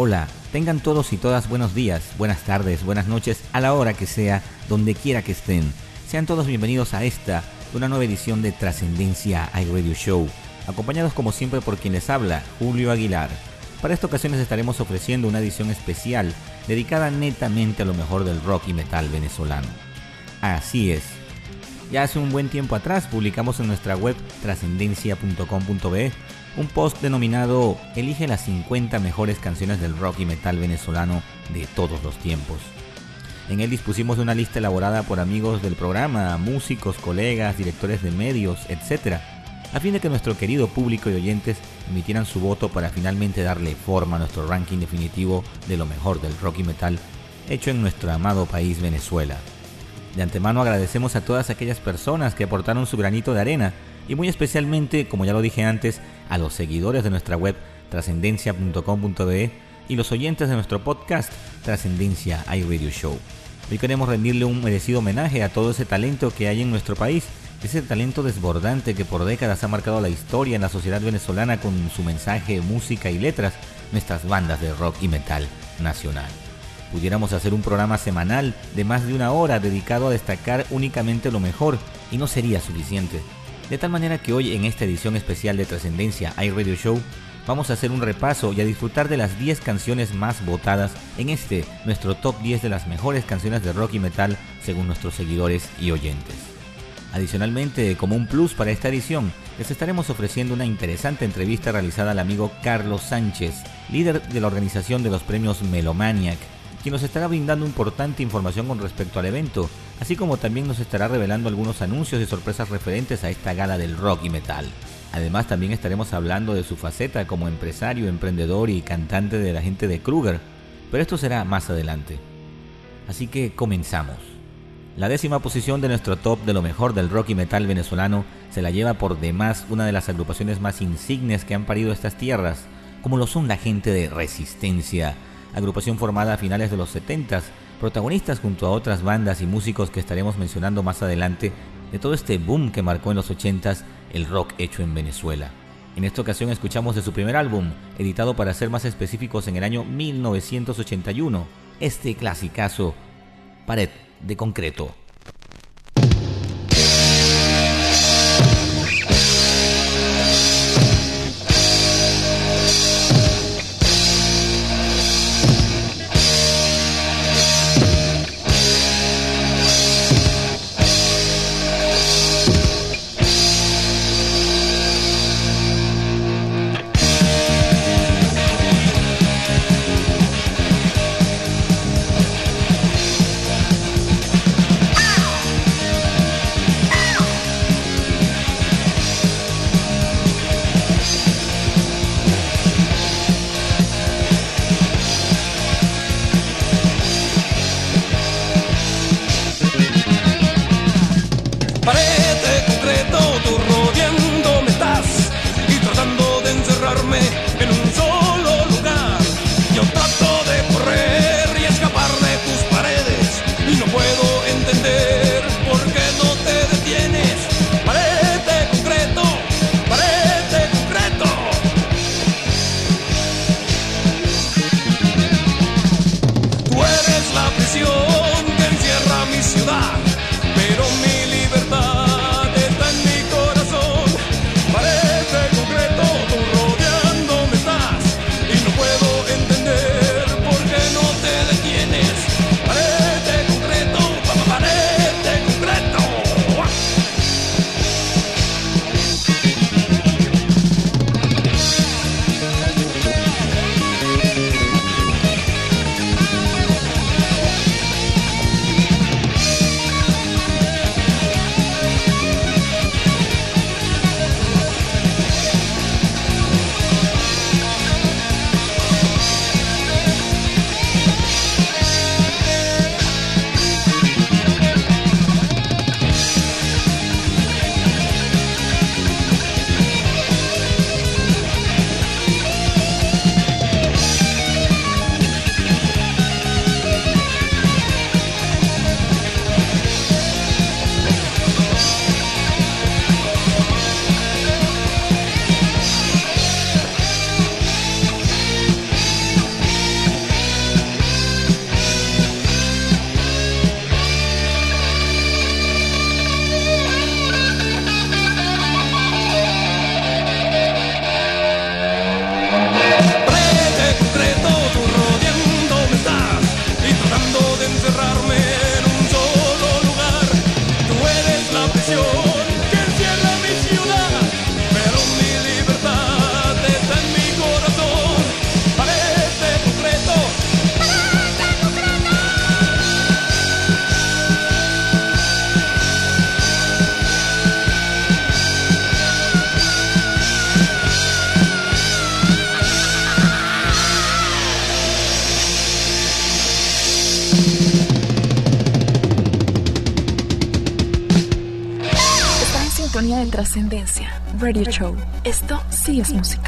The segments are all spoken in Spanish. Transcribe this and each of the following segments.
Hola, tengan todos y todas buenos días, buenas tardes, buenas noches, a la hora que sea, donde quiera que estén. Sean todos bienvenidos a esta, una nueva edición de Trascendencia iRadio Show, acompañados como siempre por quien les habla, Julio Aguilar. Para esta ocasión les estaremos ofreciendo una edición especial dedicada netamente a lo mejor del rock y metal venezolano. Así es. Ya hace un buen tiempo atrás publicamos en nuestra web trascendencia.com.be un post denominado Elige las 50 mejores canciones del rock y metal venezolano de todos los tiempos. En él dispusimos una lista elaborada por amigos del programa, músicos, colegas, directores de medios, etc., a fin de que nuestro querido público y oyentes emitieran su voto para finalmente darle forma a nuestro ranking definitivo de lo mejor del rock y metal hecho en nuestro amado país Venezuela. De antemano agradecemos a todas aquellas personas que aportaron su granito de arena y muy especialmente, como ya lo dije antes, a los seguidores de nuestra web trascendencia.com.be y los oyentes de nuestro podcast Trascendencia iRadio Show. Hoy queremos rendirle un merecido homenaje a todo ese talento que hay en nuestro país, ese talento desbordante que por décadas ha marcado la historia en la sociedad venezolana con su mensaje, música y letras, nuestras bandas de rock y metal nacional. Pudiéramos hacer un programa semanal de más de una hora dedicado a destacar únicamente lo mejor y no sería suficiente. De tal manera que hoy en esta edición especial de Trascendencia iRadio Show vamos a hacer un repaso y a disfrutar de las 10 canciones más votadas en este, nuestro top 10 de las mejores canciones de rock y metal según nuestros seguidores y oyentes. Adicionalmente, como un plus para esta edición, les estaremos ofreciendo una interesante entrevista realizada al amigo Carlos Sánchez, líder de la organización de los premios Melomaniac, quien nos estará brindando importante información con respecto al evento, así como también nos estará revelando algunos anuncios y sorpresas referentes a esta gala del rock y metal. Además también estaremos hablando de su faceta como empresario, emprendedor y cantante de la gente de Kruger, pero esto será más adelante. Así que comenzamos. La décima posición de nuestro top de lo mejor del rock y metal venezolano se la lleva por demás una de las agrupaciones más insignes que han parido estas tierras, como lo son la gente de Resistencia, agrupación formada a finales de los 70 protagonistas junto a otras bandas y músicos que estaremos mencionando más adelante de todo este boom que marcó en los 80s el rock hecho en Venezuela. En esta ocasión escuchamos de su primer álbum, editado para ser más específicos en el año 1981, este clasicazo, Pared de Concreto. Trascendencia, Radio Show. Esto sí es música.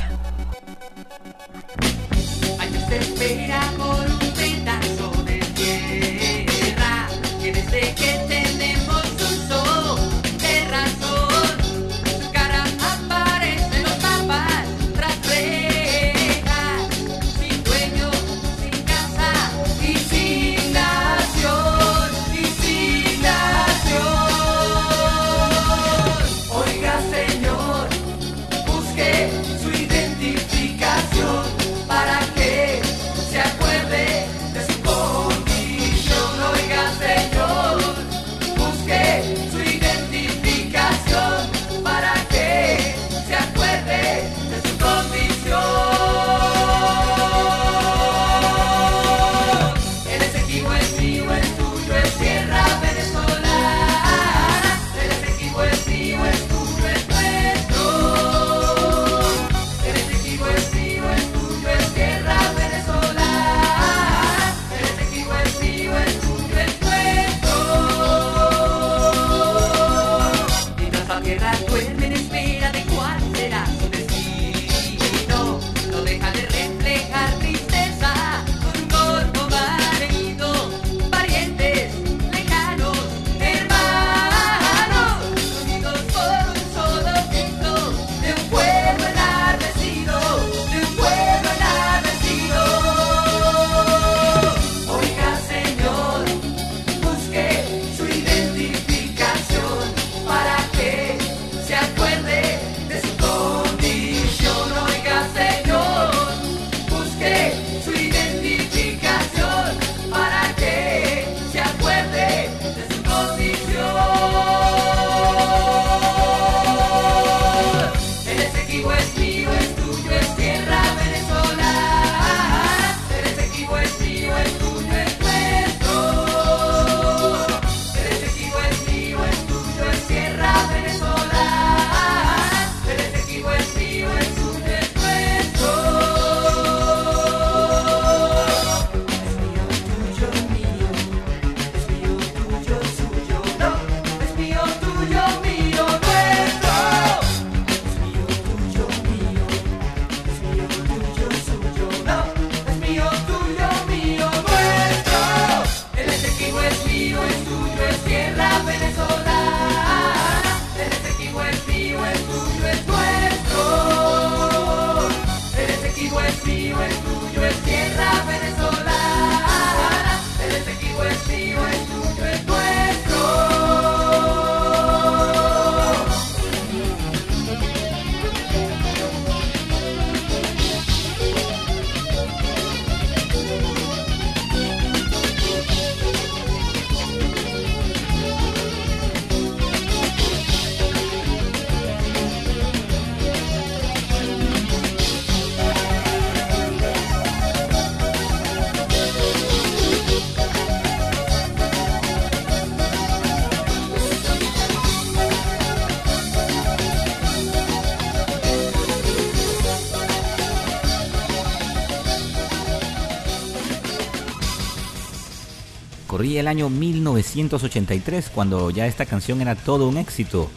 Año 1983 cuando ya esta canción era todo un éxito.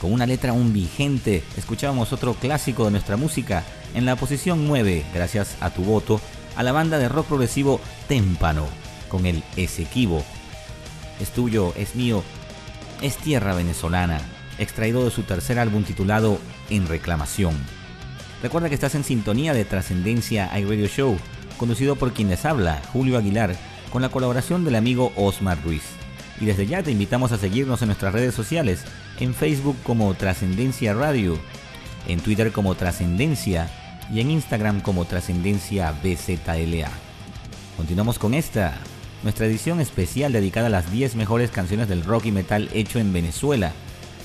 Con una letra aún vigente, escuchábamos otro clásico de nuestra música en la posición 9, gracias a tu voto, a la banda de rock progresivo Témpano, con el Esequibo. Es tuyo, es mío, es tierra venezolana, extraído de su tercer álbum titulado En Reclamación. Recuerda que estás en sintonía de Trascendencia iRadio Show, conducido por quien les habla, Julio Aguilar, con la colaboración del amigo Osmar Ruiz. Y desde ya te invitamos a seguirnos en nuestras redes sociales, en Facebook como Trascendencia Radio, en Twitter como Trascendencia y en Instagram como Trascendencia BZLA. Continuamos con esta, nuestra edición especial dedicada a las 10 mejores canciones del rock y metal hecho en Venezuela,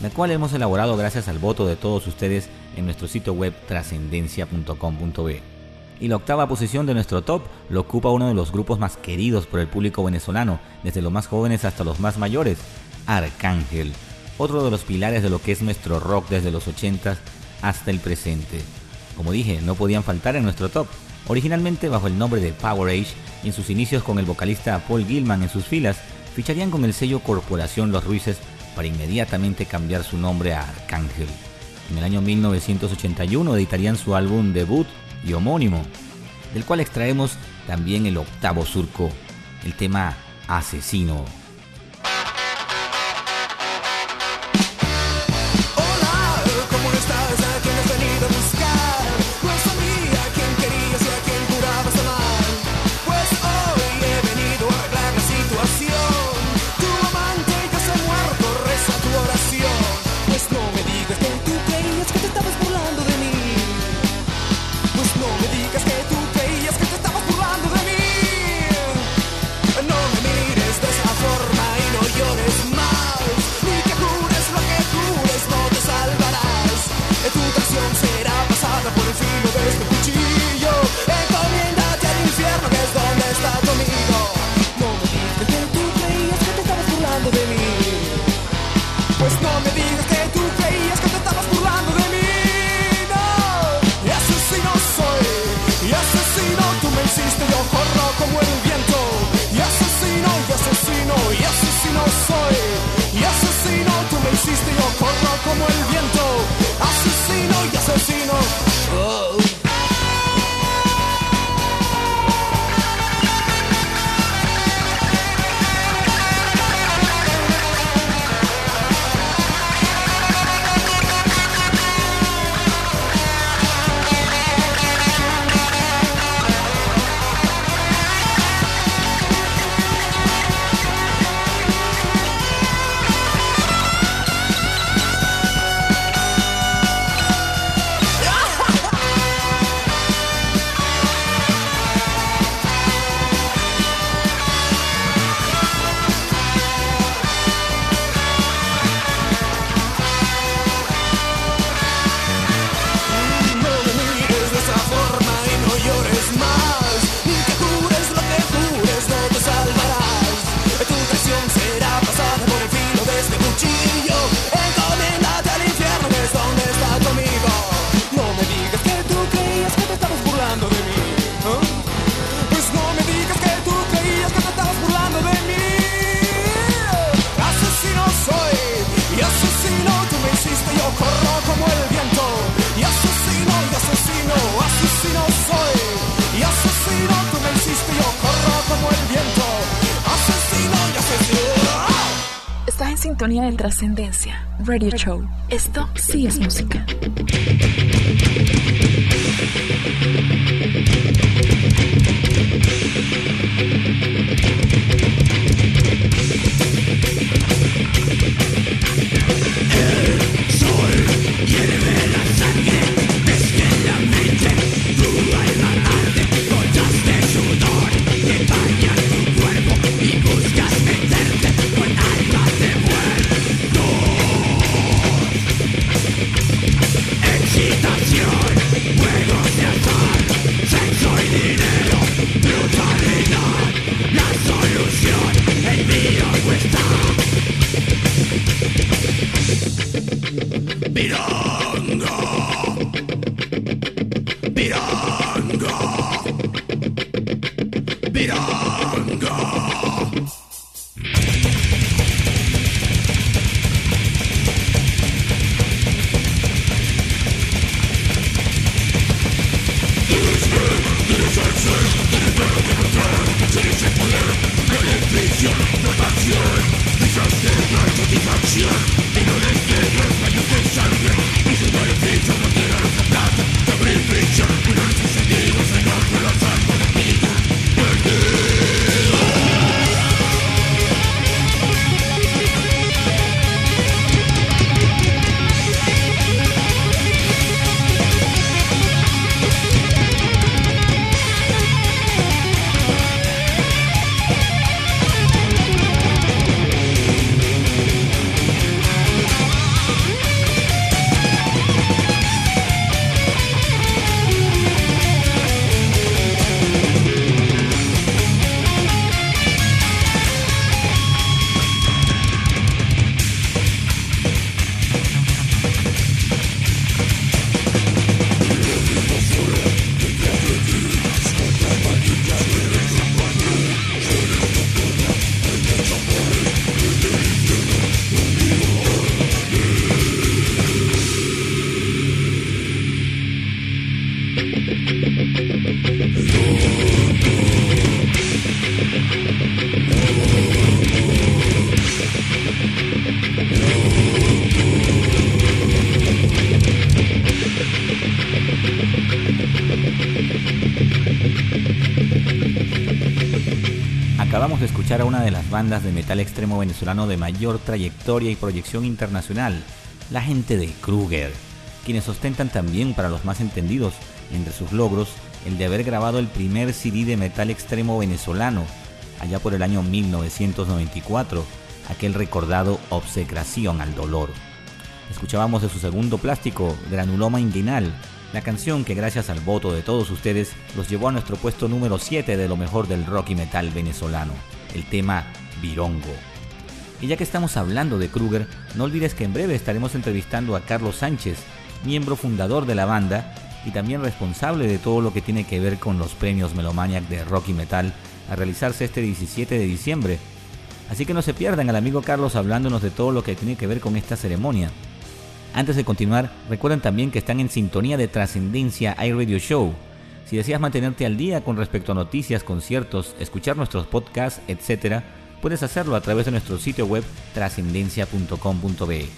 la cual hemos elaborado gracias al voto de todos ustedes en nuestro sitio web trascendencia.com.be. Y la octava posición de nuestro top lo ocupa uno de los grupos más queridos por el público venezolano, desde los más jóvenes hasta los más mayores, Arcángel, otro de los pilares de lo que es nuestro rock desde los 80 hasta el presente. Como dije, no podían faltar en nuestro top. Originalmente bajo el nombre de Power Age y en sus inicios con el vocalista Paul Gilman en sus filas, ficharían con el sello Corporación Los Ruices para inmediatamente cambiar su nombre a Arcángel. En el año 1981 editarían su álbum debut y homónimo, del cual extraemos también el octavo surco, el tema Asesino. De trascendencia. Radio Show. Esto sí es música. De metal extremo venezolano de mayor trayectoria y proyección internacional, la gente de Kruger, quienes ostentan también para los más entendidos entre sus logros el de haber grabado el primer CD de metal extremo venezolano, allá por el año 1994, aquel recordado Obsecración al Dolor. Escuchábamos de su segundo plástico, Granuloma Inguinal, la canción que gracias al voto de todos ustedes los llevó a nuestro puesto número 7 de lo mejor del rock y metal venezolano, el tema Virongo. Y ya que estamos hablando de Kruger, no olvides que en breve estaremos entrevistando a Carlos Sánchez, miembro fundador de la banda y también responsable de todo lo que tiene que ver con los premios Melomaniac de rock y metal a realizarse este 17 de diciembre. Así que no se pierdan al amigo Carlos hablándonos de todo lo que tiene que ver con esta ceremonia. Antes de continuar, recuerden también que están en sintonía de Trascendencia iRadio Show. Si deseas mantenerte al día con respecto a noticias, conciertos, escuchar nuestros podcasts, etc., puedes hacerlo a través de nuestro sitio web trascendencia.com.be.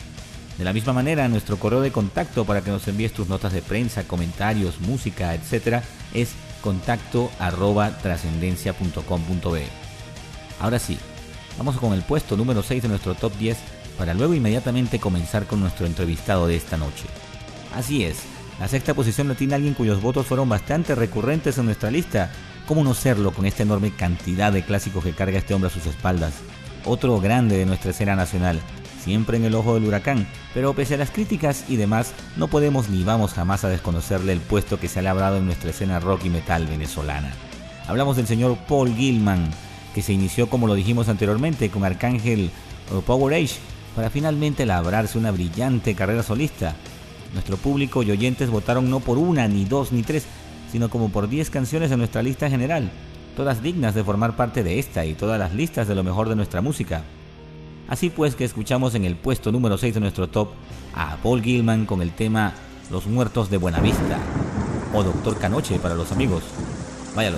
De la misma manera, nuestro correo de contacto para que nos envíes tus notas de prensa, comentarios, música, etc. es contacto arroba trascendencia.com.be. Ahora sí, vamos con el puesto número 6 de nuestro top 10 para luego inmediatamente comenzar con nuestro entrevistado de esta noche. Así es, la sexta posición la tiene alguien cuyos votos fueron bastante recurrentes en nuestra lista. ¿Cómo no serlo con esta enorme cantidad de clásicos que carga este hombre a sus espaldas? Otro grande de nuestra escena nacional, siempre en el ojo del huracán, pero pese a las críticas y demás, no podemos ni vamos jamás a desconocerle el puesto que se ha labrado en nuestra escena rock y metal venezolana. Hablamos del señor Paul Gilman, que se inició como lo dijimos anteriormente con Arcángel o Power Age para finalmente labrarse una brillante carrera solista. Nuestro público y oyentes votaron no por una, ni dos, ni tres, sino como por 10 canciones en nuestra lista general, todas dignas de formar parte de esta y todas las listas de lo mejor de nuestra música. Así pues que escuchamos en el puesto número 6 de nuestro top a Paul Gilman con el tema Los Muertos de Buenavista o Doctor Canoche para los amigos. Váyalo.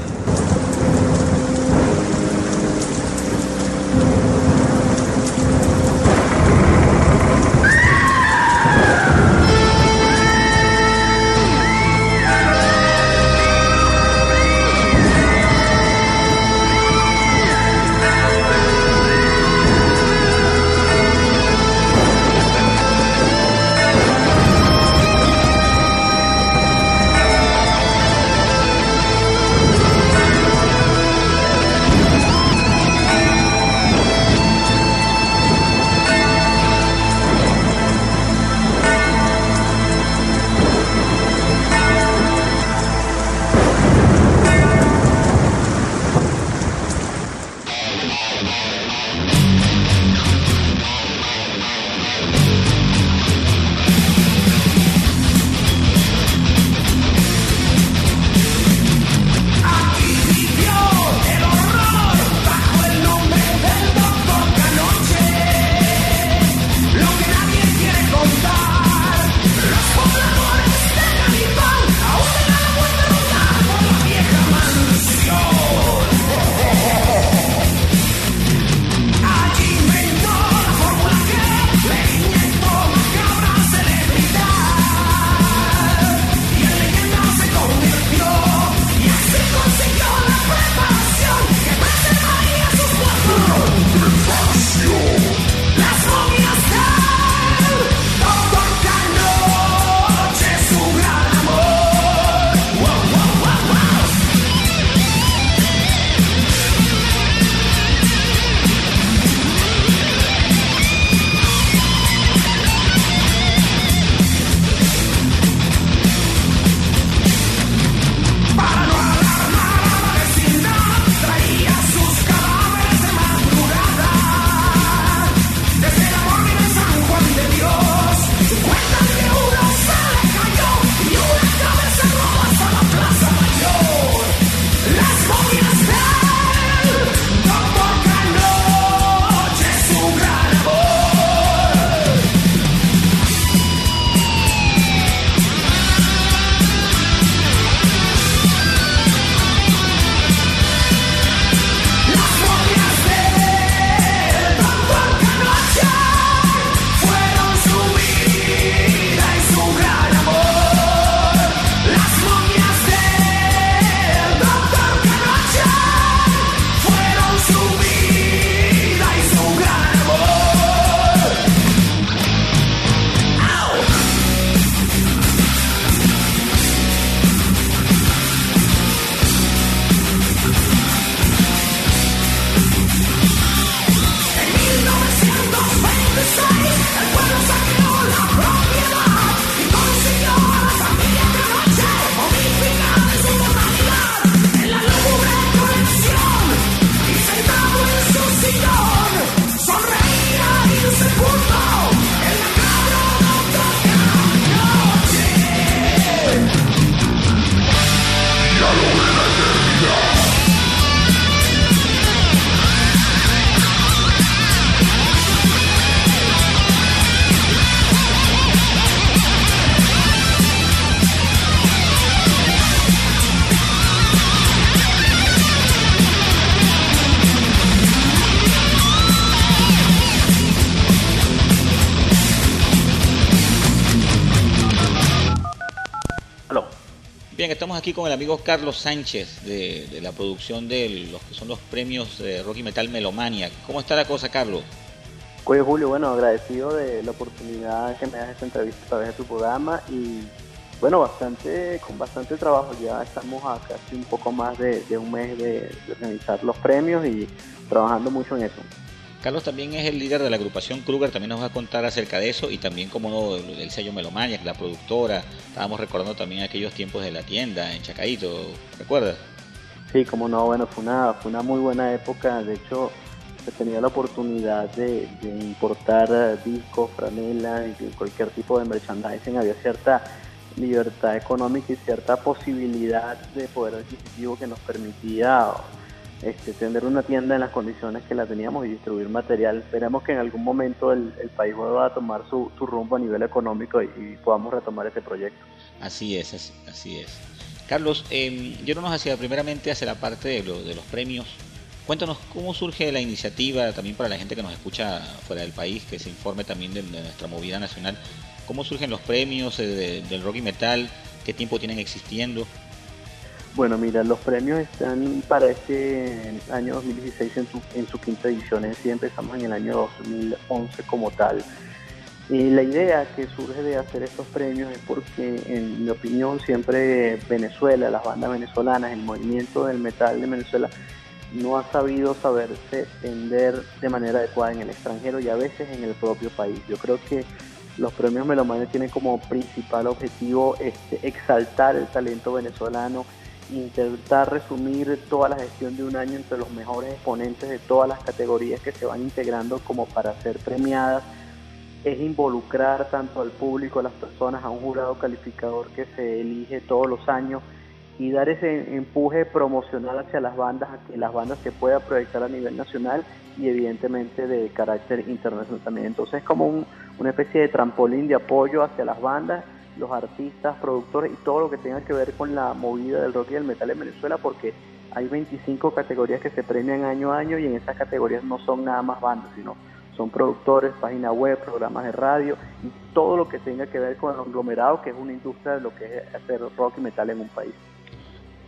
El amigo Carlos Sánchez de, la producción de los que son los premios de Rocky Metal Melomania. ¿Cómo está la cosa, Carlos? Oye, Julio, bueno, agradecido de la oportunidad que me das esta entrevista a través de tu programa y bueno, bastante, con bastante trabajo. Ya estamos a casi un poco más de, un mes de, organizar los premios y trabajando mucho en eso. Carlos también es el líder de la agrupación Kruger, también nos va a contar acerca de eso y también como no del sello Melomania, la productora. Estábamos recordando también aquellos tiempos de la tienda en Chacaito, ¿recuerdas? Sí, como no, bueno, fue una, fue una muy buena época. De hecho, se tenía la oportunidad de, importar eh, discos, franelas cualquier tipo de merchandising. Había cierta libertad económica y cierta posibilidad de poder adquisitivo que nos permitía este, tener una tienda en las condiciones que la teníamos y distribuir material. Esperemos que en algún momento el, país vuelva a tomar su, rumbo a nivel económico y, podamos retomar este proyecto. Así es, así, es. Carlos, eh, yo no nos hacía primeramente hacia la parte de, de los premios. Cuéntanos cómo surge la iniciativa también para la gente que nos escucha fuera del país, que se informe también de, nuestra movida nacional. ¿Cómo surgen los premios eh, del rock y metal? ¿Qué tiempo tienen existiendo? Bueno, mira, los premios están para este año 2016 en su, quinta edición. En sí empezamos en el año 2011 como tal. Y la idea que surge de hacer estos premios es porque, en mi opinión, siempre Venezuela, las bandas venezolanas, el movimiento del metal de Venezuela no ha sabido saberse vender de manera adecuada en el extranjero y a veces en el propio país. Yo creo que los premios Melomanes tienen como principal objetivo este, exaltar el talento venezolano, intentar resumir toda la gestión de un año entre los mejores exponentes de todas las categorías que se van integrando como para ser premiadas, es involucrar tanto al público, a las personas, a un jurado calificador que se elige todos los años y dar ese empuje promocional hacia las bandas, a que las bandas se puedan proyectar a nivel nacional y evidentemente de carácter internacional también. Entonces es como una especie de trampolín de apoyo hacia las bandas los artistas, productores y todo lo que tenga que ver con la movida del rock y del metal en Venezuela, porque hay 25 categorías que se premian año a año y en esas categorías no son nada más bandas, sino son productores, página web, programas de radio y todo lo que tenga que ver con el conglomerado, que es una industria de lo que es hacer rock y metal en un país.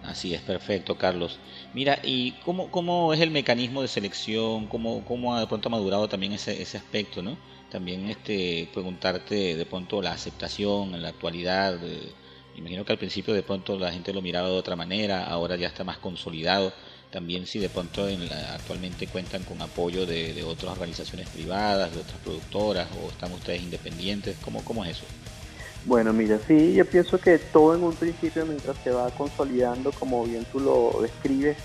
Así es, perfecto, Carlos. Mira, ¿y cómo, cómo es el mecanismo de selección? ¿Cómo, cómo de pronto ha madurado también ese, ese aspecto, no? También este preguntarte de pronto la aceptación en la actualidad. imagino que al principio de pronto la gente lo miraba de otra manera, ahora ya está más consolidado. También si de pronto en actualmente cuentan con apoyo de, otras organizaciones privadas, de otras productoras, o están ustedes independientes, ¿cómo, cómo es eso? Bueno, mira, sí, yo pienso que todo en un principio, mientras se va consolidando, como bien tú lo describes,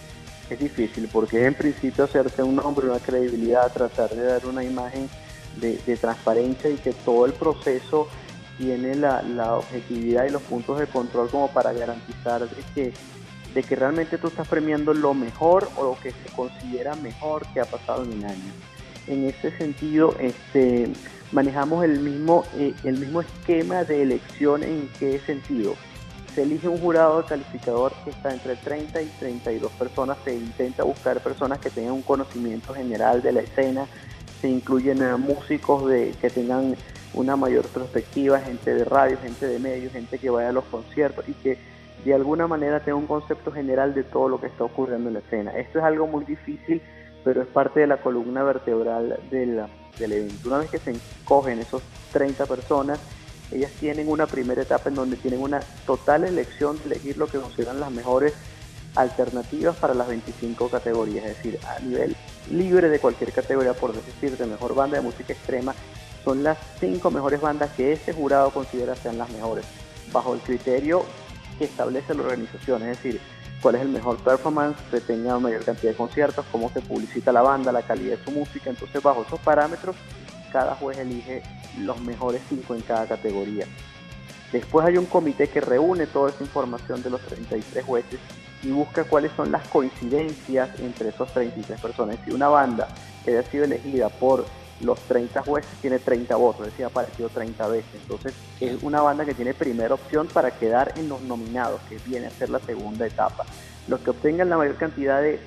es difícil, porque en principio hacerte un nombre, una credibilidad, tratar de dar una imagen de, transparencia y que todo el proceso tiene la, objetividad y los puntos de control como para garantizar de que, de que realmente tú estás premiando lo mejor o lo que se considera mejor que ha pasado en un año. En ese sentido, este, manejamos el mismo, eh, el mismo esquema de elección en qué sentido. Se elige un jurado calificador que está entre 30 y 32 personas, se intenta buscar personas que tengan un conocimiento general de la escena, se incluyen músicos de, que tengan una mayor perspectiva, gente de radio, gente de medios, gente que vaya a los conciertos y que de alguna manera tenga un concepto general de todo lo que está ocurriendo en la escena. Esto es algo muy difícil, pero es parte de la columna vertebral del evento. Una vez que se encogen esos 30 personas, ellas tienen una primera etapa en donde tienen una total elección de elegir lo que consideran las mejores alternativas para las 25 categorías, es decir, a nivel libre de cualquier categoría, por decir, de mejor banda de música extrema, son las cinco mejores bandas que ese jurado considera sean las mejores, bajo el criterio que establece la organización, es decir, cuál es el mejor performance, que tenga mayor cantidad de conciertos, cómo se publicita la banda, la calidad de su música, entonces bajo esos parámetros cada juez elige los mejores cinco en cada categoría. Después hay un comité que reúne toda esa información de los 33 jueces y busca cuáles son las coincidencias entre esos 33 personas. Si una banda que haya sido elegida por los 30 jueces tiene 30 votos, es decir, ha aparecido 30 veces. Entonces es una banda que tiene primera opción para quedar en los nominados, que viene a ser la segunda etapa. Los que obtengan la mayor cantidad de,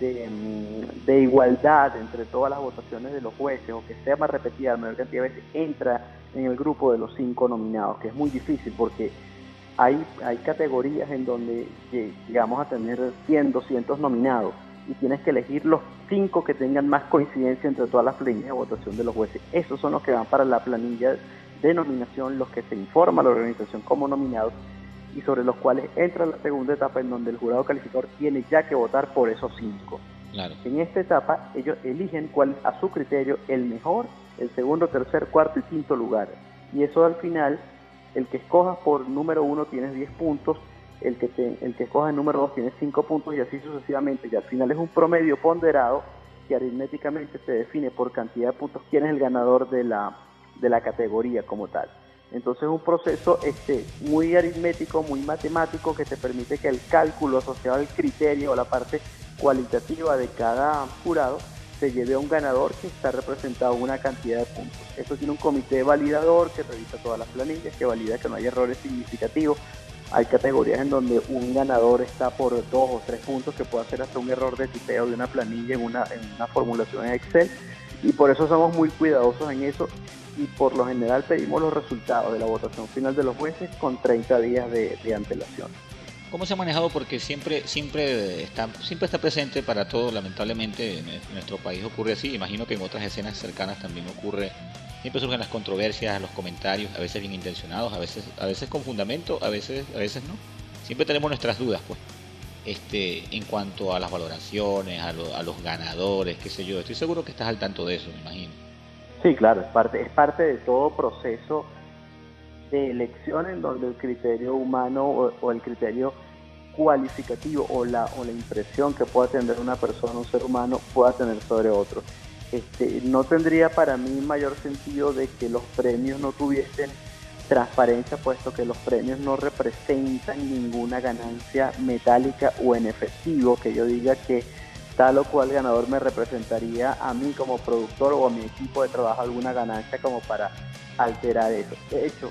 de, mm, igualdad entre todas las votaciones de los jueces o que sea más repetida la mayor cantidad de veces, entra en el grupo de los cinco nominados, que es muy difícil porque hay, hay categorías en donde llegamos a tener 100, 200 nominados y tienes que elegir los cinco que tengan más coincidencia entre todas las planillas de votación de los jueces. Esos son los que van para la planilla de nominación, los que se informa a la organización como nominados y sobre los cuales entra la segunda etapa en donde el jurado calificador tiene ya que votar por esos cinco. En esta etapa ellos eligen cuál a su criterio el mejor, el segundo, tercer, cuarto y quinto lugar. Y eso al final, el que escojas por número uno tienes 10 puntos, el que, te, el que escoja el número 2 tiene 5 puntos y así sucesivamente. Y al final es un promedio ponderado que aritméticamente se define por cantidad de puntos quién es el ganador de la, de la categoría como tal. Entonces es un proceso este, muy aritmético, muy matemático que te permite que el cálculo asociado al criterio o la parte cualitativa de cada jurado se lleve a un ganador que está representado en una cantidad de puntos. Esto tiene un comité validador que revisa todas las planillas, que valida que no hay errores significativos. Hay categorías en donde un ganador está por dos o tres puntos que puede hacer hasta un error de tipeo de una planilla en una, formulación en Excel. Y por eso somos muy cuidadosos en eso y por lo general pedimos los resultados de la votación final de los jueces con 30 días de antelación. ¿Cómo se ha manejado? Porque siempre, siempre, está, siempre está presente para todo, lamentablemente en nuestro país ocurre así, imagino que en otras escenas cercanas también ocurre, siempre surgen las controversias, los comentarios, a veces bien intencionados, a veces, a veces con fundamento, a veces, a veces no. Siempre tenemos nuestras dudas, pues. Este, en cuanto a las valoraciones, a, a los ganadores, qué sé yo. Estoy seguro que estás al tanto de eso, me imagino. Sí, claro, es parte, es parte de todo proceso de elección en donde el criterio humano o, el criterio cualificativo o la, o la impresión que pueda tener una persona, un ser humano, pueda tener sobre otro. Este, no tendría para mí mayor sentido de que los premios no tuviesen transparencia, puesto que los premios no representan ninguna ganancia metálica o en efectivo, que yo diga que tal o cual ganador me representaría a mí como productor o a mi equipo de trabajo alguna ganancia como para alterar eso. De hecho,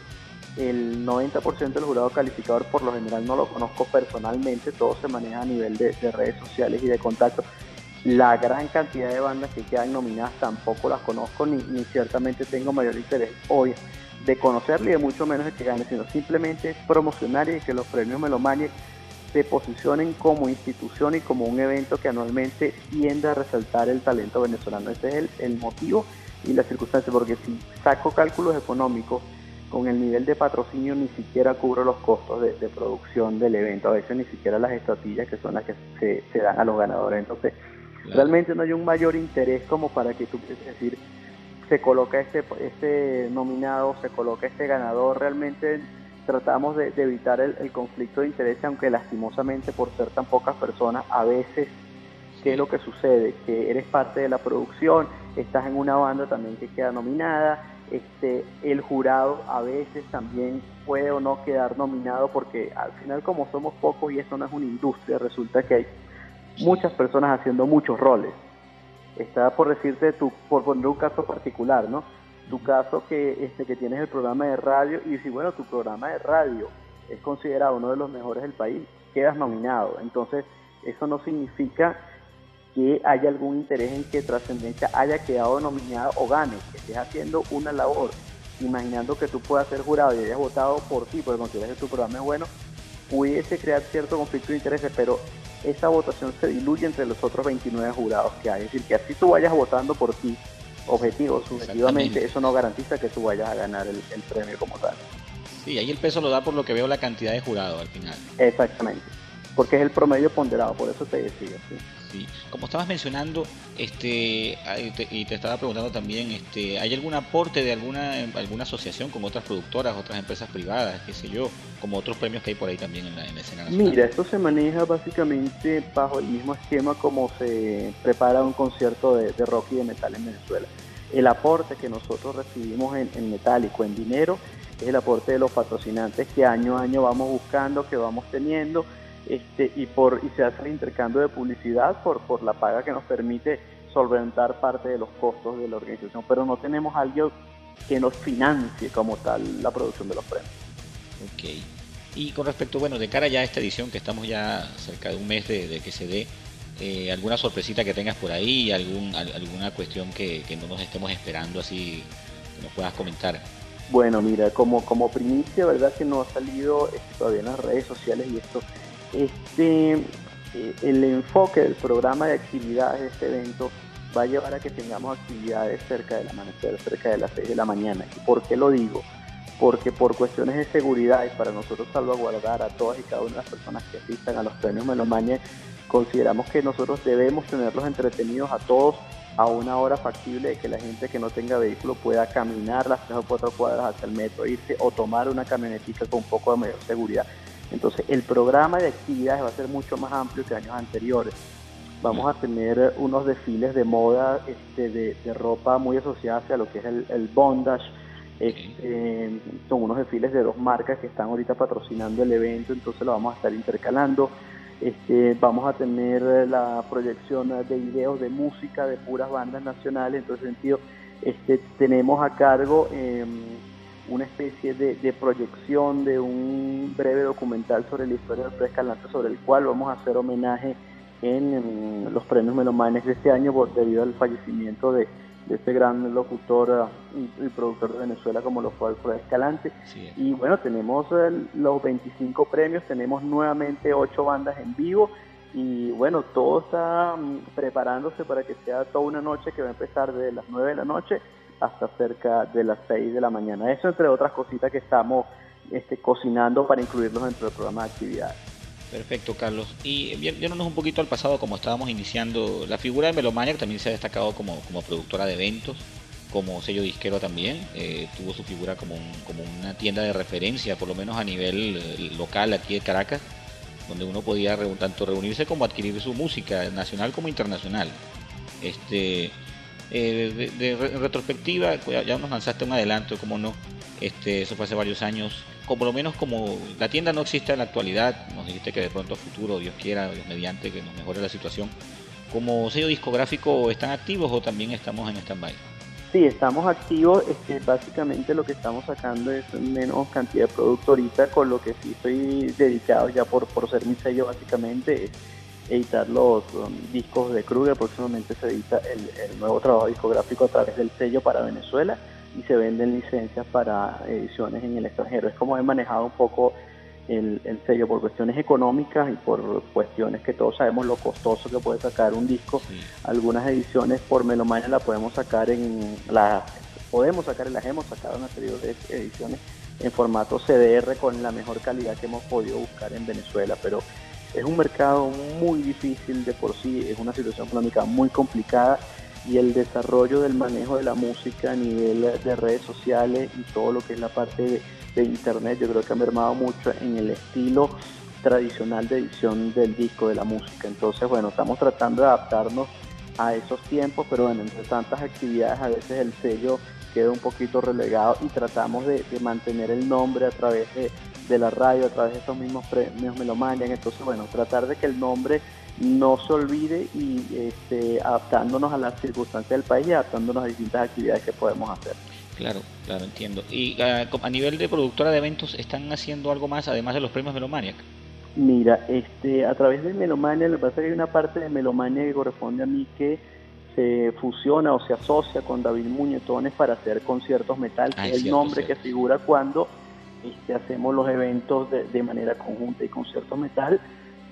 el 90% del jurado calificador por lo general no lo conozco personalmente, todo se maneja a nivel de, redes sociales y de contacto. La gran cantidad de bandas que quedan nominadas tampoco las conozco ni, ciertamente tengo mayor interés hoy de conocerle y de mucho menos de que gane, sino simplemente promocionar y que los premios Melomania se posicionen como institución y como un evento que anualmente tiende a resaltar el talento venezolano. Ese es el, el motivo y la circunstancia, porque si saco cálculos económicos con el nivel de patrocinio ni siquiera cubro los costos de, producción del evento, a veces ni siquiera las estatuillas que son las que se, dan a los ganadores. Entonces, realmente no hay un mayor interés como para que tú puedas decir, se coloca este, este nominado, se coloca este ganador, realmente tratamos de, evitar el, el, conflicto de interés, aunque lastimosamente por ser tan pocas personas, a veces, ¿qué es lo que sucede? Que eres parte de la producción, estás en una banda también que queda nominada, este, el jurado a veces también puede o no quedar nominado porque al final como somos pocos y esto no es una industria, resulta que hay muchas personas haciendo muchos roles. Está por decirte, tu, por poner un caso particular, ¿no? Tu caso que, este, que tienes el programa de radio y si bueno, tu programa de radio es considerado uno de los mejores del país, quedas nominado. Entonces, eso no significa que haya algún interés en que Trascendencia haya quedado nominada o gane, que estés haciendo una labor, imaginando que tú puedas ser jurado y hayas votado por ti, porque consideras que tu programa es bueno, pudiese crear cierto conflicto de intereses, pero esa votación se diluye entre los otros 29 jurados que hay. Es decir, que así tú vayas votando por ti, objetivo, subjetivamente, eso no garantiza que tú vayas a ganar el, el premio como tal. Sí, ahí el peso lo da por lo que veo la cantidad de jurados al final. Exactamente, porque es el promedio ponderado, por eso te decía. ¿sí? Como estabas mencionando, este, y te estaba preguntando también, este, ¿hay algún aporte de alguna, alguna asociación con otras productoras, otras empresas privadas, qué sé yo, como otros premios que hay por ahí también en la, escena nacional? Mira, esto se maneja básicamente bajo el mismo esquema como se prepara un concierto de, rock y de metal en Venezuela. El aporte que nosotros recibimos en, en metálico, en dinero, es el aporte de los patrocinantes que año a año vamos buscando, que vamos teniendo este, y, por, y se hace el intercambio de publicidad por, por la paga que nos permite solventar parte de los costos de la organización, pero no tenemos algo que nos financie como tal la producción de los premios. Ok. Y con respecto, bueno, de cara ya a esta edición, que estamos ya cerca de un mes de, que se dé, eh, ¿alguna sorpresita que tengas por ahí? Algún, ¿Alguna cuestión que, que no nos estemos esperando así que nos puedas comentar? Bueno, mira, como, como primicia, verdad que no ha salido este, todavía en las redes sociales y esto, este, eh, el enfoque del programa de actividades de este evento va a llevar a que tengamos actividades cerca del amanecer, cerca de las 6 de la mañana. ¿Y por qué lo digo? Porque por cuestiones de seguridad y para nosotros salvaguardar a todas y cada una de las personas que asistan a los premios Melomania, consideramos que nosotros debemos tenerlos entretenidos a todos a una hora factible de que la gente que no tenga vehículo pueda caminar las tres o cuatro cuadras hacia el metro, irse o tomar una camionetica con un poco de mayor seguridad. Entonces el programa de actividades va a ser mucho más amplio que años anteriores. Vamos a tener unos desfiles de moda este, de, ropa muy asociada a lo que es el, bondage. Este, son unos desfiles de dos marcas que están ahorita patrocinando el evento, entonces lo vamos a estar intercalando. Este, vamos a tener la proyección de videos de música de puras bandas nacionales, en todo sentido, este, tenemos a cargo em, una especie de, proyección de un breve documental sobre la historia del Preescalante, sobre el cual vamos a hacer homenaje en, los premios Melomanes de este año por, debido al fallecimiento de, este gran locutor eh, y, productor de Venezuela como lo fue Alfredo Escalante. Y bueno, tenemos los 25 premios, tenemos nuevamente 8 bandas en vivo y bueno, todo está mm, preparándose para que sea toda una noche que va a empezar desde las 9 de la noche hasta cerca de las 6 de la mañana. Eso entre otras cositas que estamos este, cocinando para incluirlos dentro del programa de actividades. Perfecto, Carlos. Y viéndonos un poquito al pasado, como estábamos iniciando, la figura de Melomania también se ha destacado como, como productora de eventos, como sello disquero también. Eh, tuvo su figura como, como una tienda de referencia, por lo menos a nivel eh, local aquí de Caracas, donde uno podía tanto reunirse como adquirir su música, nacional como internacional. Este, eh, de, retrospectiva, ya nos lanzaste un adelanto, como no, este, eso fue hace varios años. Como lo menos como la tienda no existe en la actualidad, nos dijiste que de pronto a futuro, Dios quiera, Dios mediante, que nos mejore la situación, ¿como sello discográfico están activos o también estamos en stand-by? Sí, estamos activos, este, básicamente lo que estamos sacando es menos cantidad de producto ahorita, con lo que sí estoy dedicado ya por, por ser mi sello básicamente editar los um, discos de Kruger, próximamente se edita el nuevo trabajo discográfico a través del sello para Venezuela y se venden licencias para ediciones en el extranjero. Es como he manejado un poco el, sello por cuestiones económicas y por cuestiones que todos sabemos lo costoso que puede sacar un disco. Algunas ediciones por Melomania la podemos sacar en la podemos sacar y las hemos sacado en de ediciones en formato CDR con la mejor calidad que hemos podido buscar en Venezuela, pero es un mercado muy difícil de por sí, es una situación económica muy complicada y el desarrollo del manejo de la música a nivel de redes sociales y todo lo que es la parte de, internet, yo creo que ha mermado mucho en el estilo tradicional de edición del disco de la música. Entonces, bueno, estamos tratando de adaptarnos a esos tiempos, pero bueno, entre tantas actividades a veces el sello queda un poquito relegado y tratamos de, mantener el nombre a través de, de, la radio, a través de esos mismos premios Melomanian. Entonces, bueno, tratar de que el nombre no se olvide y este, adaptándonos a las circunstancias del país y adaptándonos a distintas actividades que podemos hacer. Claro, claro, entiendo. ¿Y ah, a, nivel de productora de eventos están haciendo algo más además de los premios Melomaniac? Mira, este, a través de Melomania, lo que pasa es que hay una parte de Melomania que corresponde a mí que se fusiona o se asocia con David Muñetones para hacer conciertos metal, que es el nombre que figura cuando este, hacemos los eventos de, de manera conjunta y conciertos metal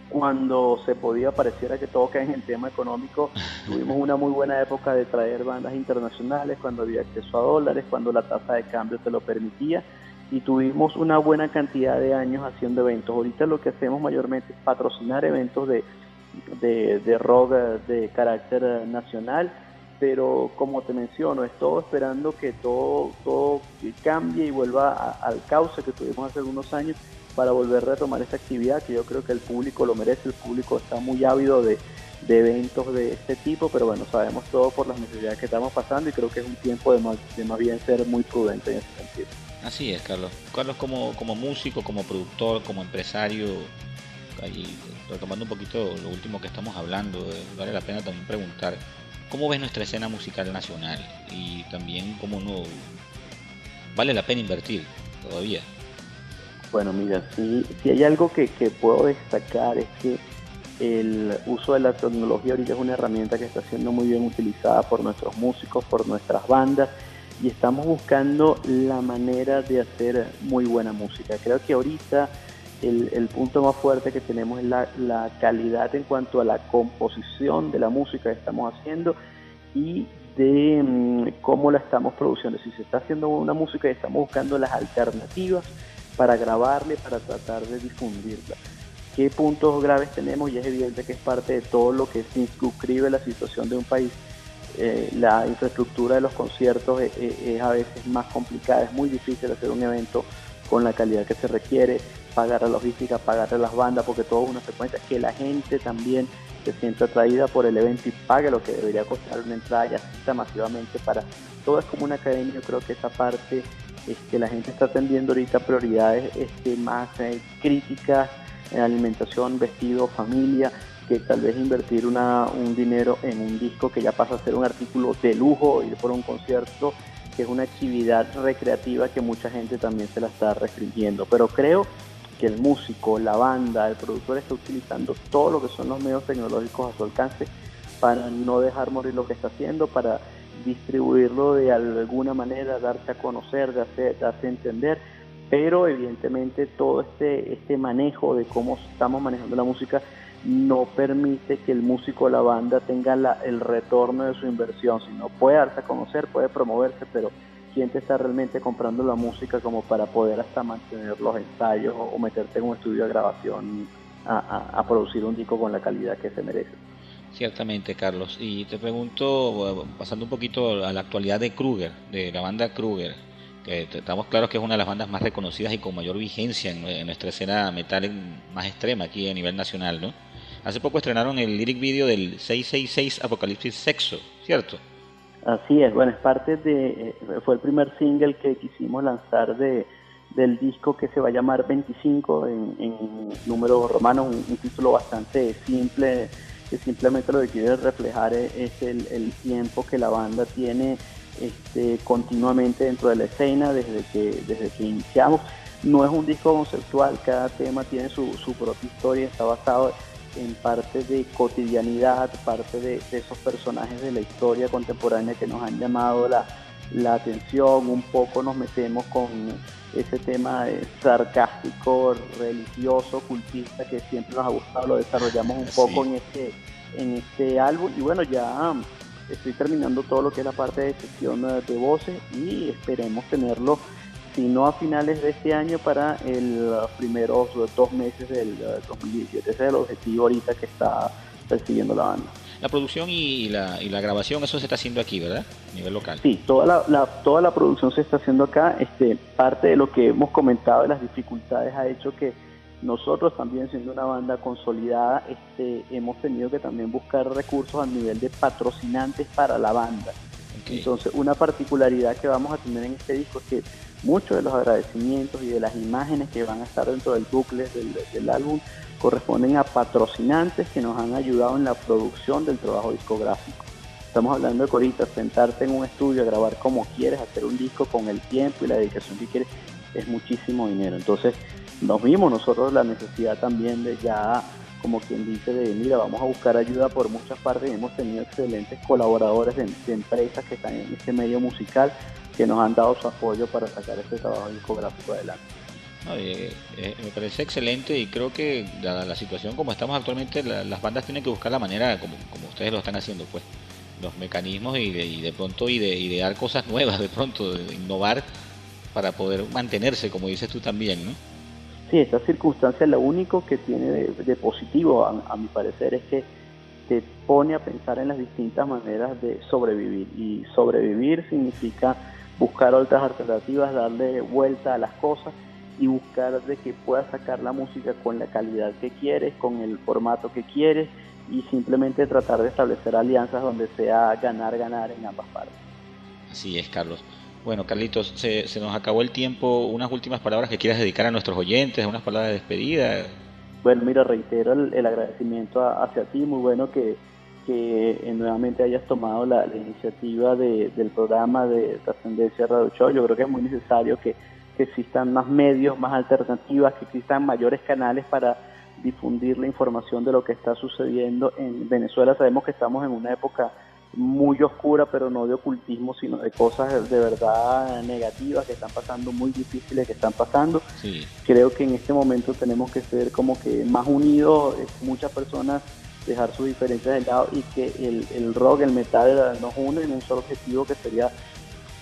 cuando se podía pareciera que todo cae en el tema económico, tuvimos una muy buena época de traer bandas internacionales, cuando había acceso a dólares, cuando la tasa de cambio te lo permitía y tuvimos una buena cantidad de años haciendo eventos. Ahorita lo que hacemos mayormente es patrocinar eventos de, de, rock de carácter nacional, pero como te menciono, es todo esperando que todo, todo cambie y vuelva al cauce que tuvimos hace algunos años para volver a retomar esta actividad que yo creo que el público lo merece, el público está muy ávido de, eventos de este tipo, pero bueno, sabemos todo por las necesidades que estamos pasando y creo que es un tiempo de más, bien ser muy prudente en ese sentido. Así es, Carlos. Carlos como, como músico, como productor, como empresario, y retomando un poquito lo último que estamos hablando, eh, vale la pena también preguntar, ¿cómo ves nuestra escena musical nacional? Y también cómo no vale la pena invertir todavía. Bueno, mira, si, si hay algo que, puedo destacar es que el uso de la tecnología ahorita es una herramienta que está siendo muy bien utilizada por nuestros músicos, por nuestras bandas y estamos buscando la manera de hacer muy buena música. Creo que ahorita el, punto más fuerte que tenemos es la, calidad en cuanto a la composición de la música que estamos haciendo y de mm, cómo la estamos produciendo. Si se está haciendo una música y estamos buscando las alternativas para grabarle, para tratar de difundirla. ¿Qué puntos graves tenemos? Y es evidente que es parte de todo lo que circunscribe la situación de un país. Eh, la infraestructura de los conciertos es, a veces más complicada, es muy difícil hacer un evento con la calidad que se requiere, pagar la logística, pagar las bandas, porque todo es una secuencia, que la gente también se sienta atraída por el evento y pague lo que debería costar una entrada y asista masivamente para todo es como una academia, yo creo que esa parte este, la gente está atendiendo ahorita prioridades este, más eh, críticas en alimentación, vestido, familia, que tal vez invertir una, un dinero en un disco que ya pasa a ser un artículo de lujo, ir por un concierto, que es una actividad recreativa que mucha gente también se la está restringiendo. Pero creo que el músico, la banda, el productor está utilizando todo lo que son los medios tecnológicos a su alcance para no dejar morir lo que está haciendo, para distribuirlo de alguna manera, darse a conocer, darse, darse a entender. Pero evidentemente todo este, este manejo de cómo estamos manejando la música no permite que el músico o la banda tenga el retorno de su inversión, sino puede darse a conocer, puede promoverse, pero quién te está realmente comprando la música como para poder hasta mantener los ensayos o meterte en un estudio de grabación a, producir un disco con la calidad que se merece. Ciertamente, Carlos. Y te pregunto, pasando un poquito a la actualidad de Kruger, de la banda Kruger, estamos claros que es una de las bandas más reconocidas y con mayor vigencia en, nuestra escena metal más extrema aquí a nivel nacional, ¿no? Hace poco estrenaron el lyric video del 666 Apocalipsis Sexo, ¿cierto? Así es, bueno, es parte de, eh, fue el primer single que quisimos lanzar de, del disco que se va a llamar 25 en, en números romanos, un, título bastante simple, que simplemente lo que quiere reflejar es, el, el tiempo que la banda tiene este, continuamente dentro de la escena desde que, desde que iniciamos. No es un disco conceptual, cada tema tiene su, propia historia, está basado en parte de cotidianidad, parte de, esos personajes de la historia contemporánea que nos han llamado la, atención, un poco nos metemos con ese tema sarcástico, religioso, cultista que siempre nos ha gustado, lo desarrollamos un poco en este, en este álbum. Y bueno, ya estoy terminando todo lo que es la parte de sesión de voces y esperemos tenerlo, si no a finales de este año, para el primeros dos meses del 2017. Ese es el objetivo ahorita que está persiguiendo la banda. La producción y la, y la grabación, eso se está haciendo aquí, ¿verdad? A nivel local. Sí, toda la, toda la producción se está haciendo acá. Este, parte de lo que hemos comentado de las dificultades ha hecho que nosotros también siendo una banda consolidada, este, hemos tenido que también buscar recursos a nivel de patrocinantes para la banda. Entonces, una particularidad que vamos a tener en este disco es que muchos de los agradecimientos y de las imágenes que van a estar dentro del bucle del, álbum corresponden a patrocinantes que nos han ayudado en la producción del trabajo discográfico. Estamos hablando de Corita, sentarte en un estudio a grabar como quieres, hacer un disco con el tiempo y la dedicación que quieres, es muchísimo dinero. Entonces, nos vimos nosotros la necesidad también de ya, como quien dice, de mira, vamos a buscar ayuda por muchas partes. Hemos tenido excelentes colaboradores de, empresas que están en este medio musical que nos han dado su apoyo para sacar este trabajo discográfico adelante. Eh, me parece excelente y creo que dada la situación como estamos actualmente, las bandas tienen que buscar la manera como, como ustedes lo están haciendo, pues los mecanismos y de, y de pronto y de idear cosas nuevas, de pronto de innovar para poder mantenerse, como dices tú también, ¿no? Sí, esta circunstancia lo único que tiene de, positivo, a, mi parecer, es que te pone a pensar en las distintas maneras de sobrevivir. Y sobrevivir significa buscar otras alternativas, darle vuelta a las cosas y buscar de que puedas sacar la música con la calidad que quieres, con el formato que quieres y simplemente tratar de establecer alianzas donde sea ganar, ganar en ambas partes. Así es, Carlos. Bueno, Carlitos, se, nos acabó el tiempo. Unas últimas palabras que quieras dedicar a nuestros oyentes, unas palabras de despedida. Bueno, mira, reitero el, agradecimiento hacia ti. Muy bueno que, que nuevamente hayas tomado la, iniciativa del programa de Trascendencia Radio Show. Yo creo que es muy necesario que, que existan más medios, más alternativas, que existan mayores canales para difundir la información de lo que está sucediendo en Venezuela. Sabemos que estamos en una época muy oscura, pero no de ocultismo, sino de cosas de verdad negativas que están pasando, muy difíciles que están pasando. Creo que en este momento tenemos que ser como que más unidos, muchas personas dejar sus diferencias de lado y que el, el rock, el metal nos une en un solo objetivo que sería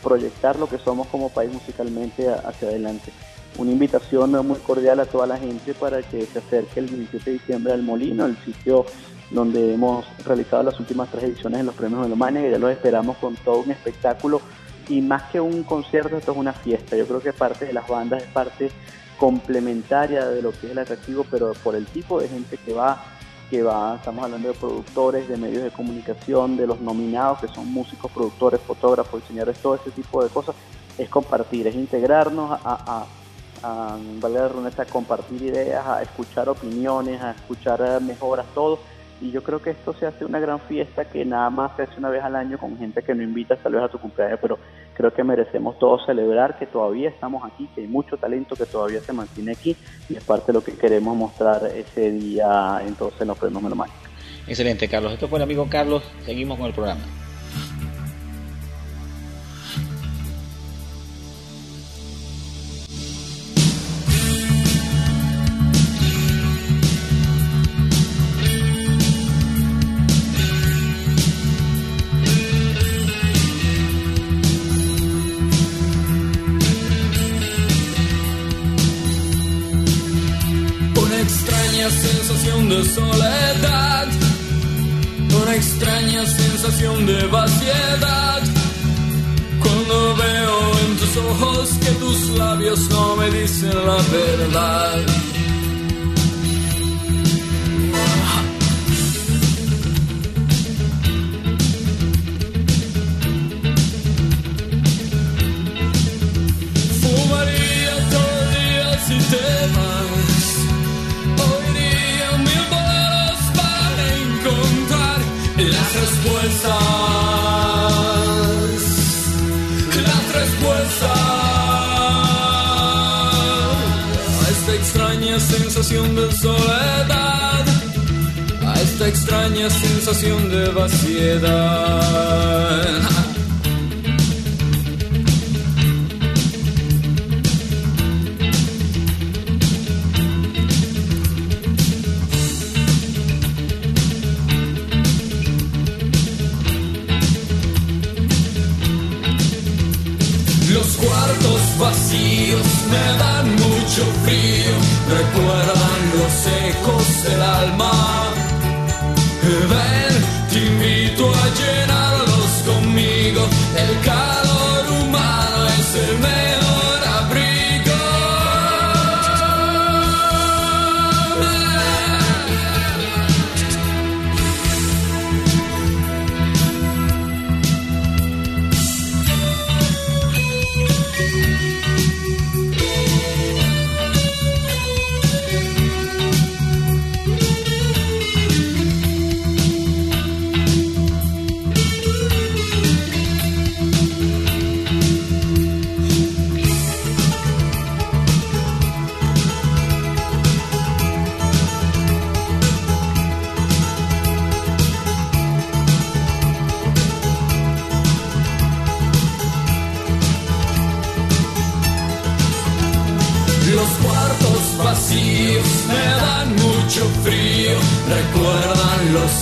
proyectar lo que somos como país musicalmente hacia adelante. Una invitación muy cordial a toda la gente para que se acerque el 17 de diciembre al Molino, el sitio donde hemos realizado las últimas tres ediciones de los premios Melomania, y ya los esperamos con todo un espectáculo y más que un concierto, esto es una fiesta. Yo creo que parte de las bandas es parte complementaria de lo que es el atractivo, pero por el tipo de gente que va, que va, estamos hablando de productores, de medios de comunicación, de los nominados, que son músicos, productores, fotógrafos, diseñadores, todo ese tipo de cosas, es compartir, es integrarnos a, a, a, compartir ideas, a escuchar opiniones, a escuchar mejoras, todo. Y yo creo que esto se hace una gran fiesta que nada más se hace una vez al año con gente que no invita tal vez a tu cumpleaños, pero creo que merecemos todos celebrar que todavía estamos aquí, que hay mucho talento que todavía se mantiene aquí y es parte de lo que queremos mostrar ese día entonces en los premios Melománicos. Excelente, Carlos. Esto fue el amigo Carlos. Seguimos con el programa. Ojos que tus labios no me dicen la verdad. De soledad, a esta extraña sensación de vaciedad. vacíos me dan mucho frío, recuerdan los ecos del alma. Ven, te invito a llenarlos conmigo, el calor humano es el mejor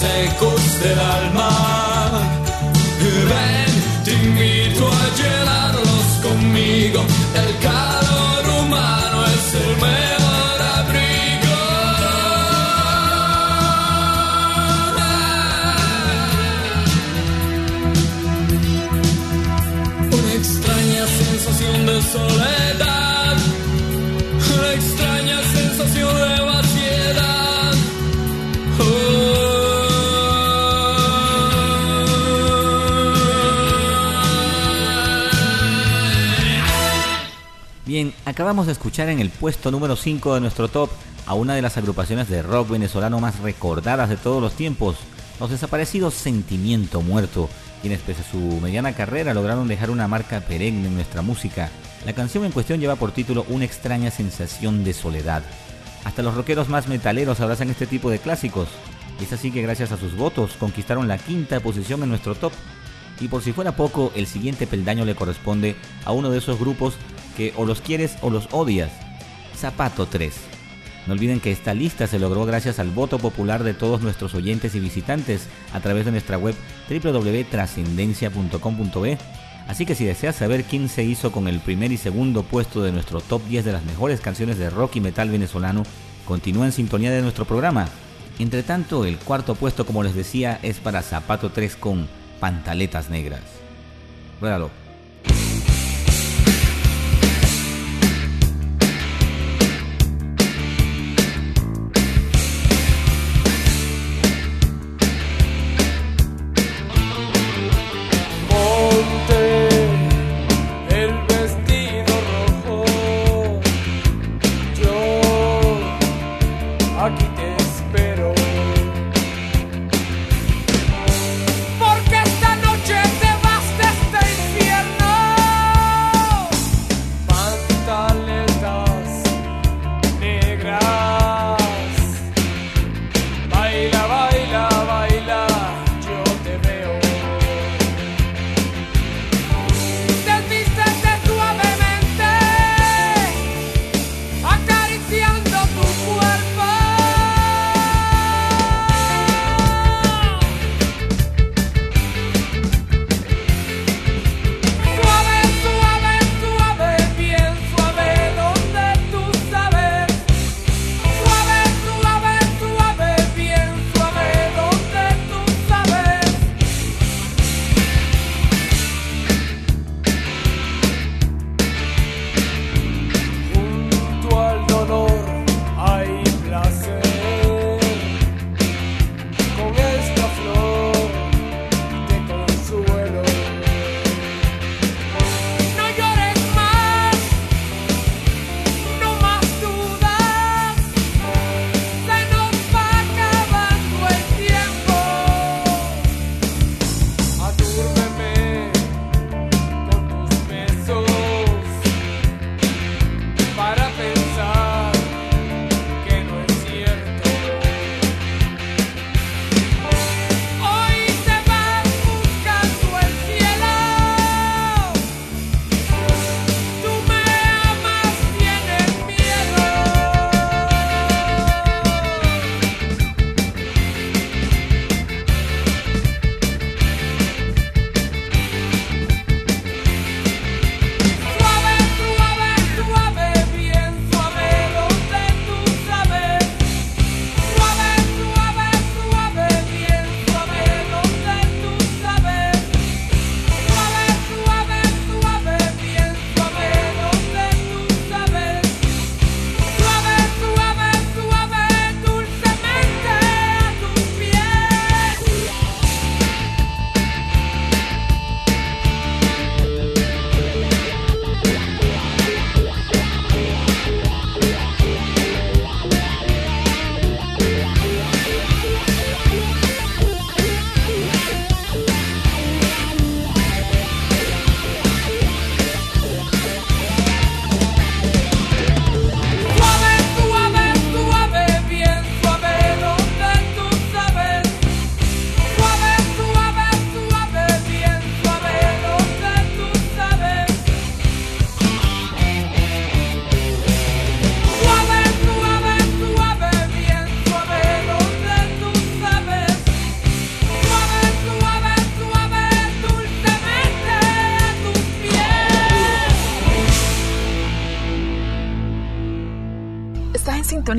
ecos del alma. Acabamos de escuchar en el puesto número 5 de nuestro top a una de las agrupaciones de rock venezolano más recordadas de todos los tiempos, los desaparecidos Sentimiento Muerto, quienes pese a su mediana carrera lograron dejar una marca perenne en nuestra música. La canción en cuestión lleva por título Una extraña sensación de soledad. Hasta los rockeros más metaleros abrazan este tipo de clásicos. Y es así que gracias a sus votos conquistaron la quinta posición en nuestro top. Y por si fuera poco, el siguiente peldaño le corresponde a uno de esos grupos que o los quieres o los odias. Zapato 3. No olviden que esta lista se logró gracias al voto popular de todos nuestros oyentes y visitantes a través de nuestra web www.trascendencia.com.be. Así que si deseas saber quién se hizo con el primer y segundo puesto de nuestro top 10 de las mejores canciones de rock y metal venezolano, continúa en sintonía de nuestro programa. Entre tanto, el cuarto puesto, como les decía, es para Zapato 3 con Pantaletas Negras.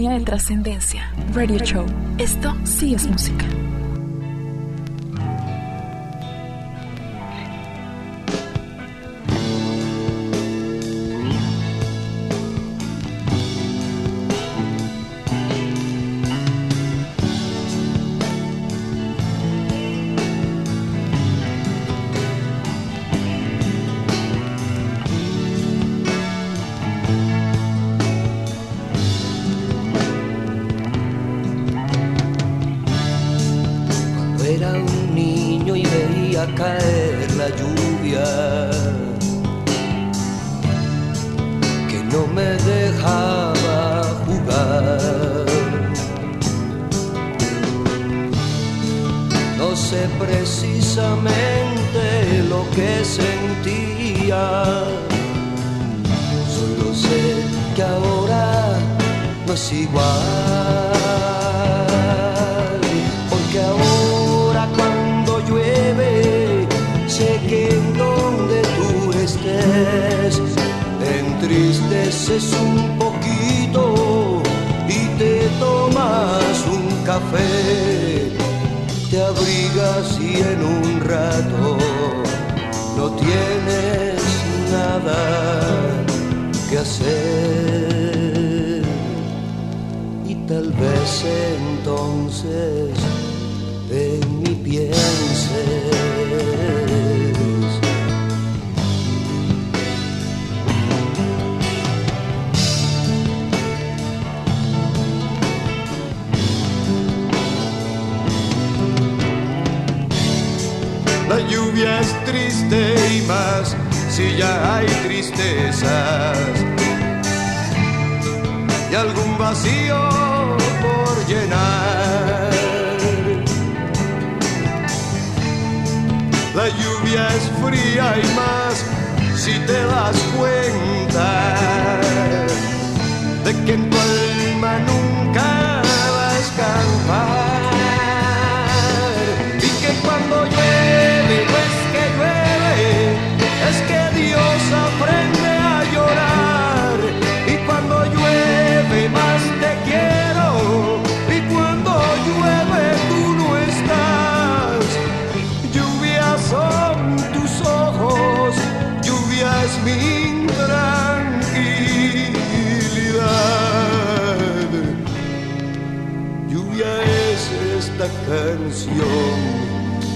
Sintonía de trascendencia. Radio Show. Esto sí es música. las cuentas.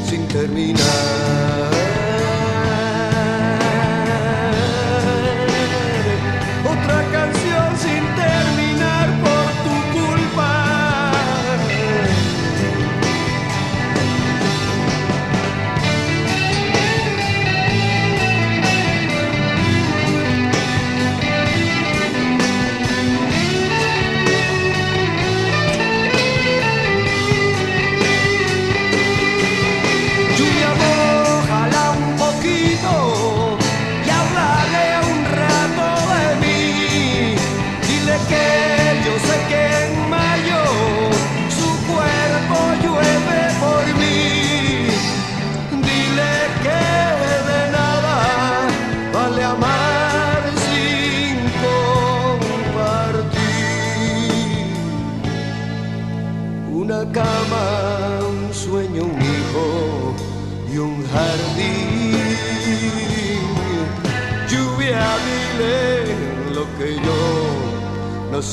sin terminar.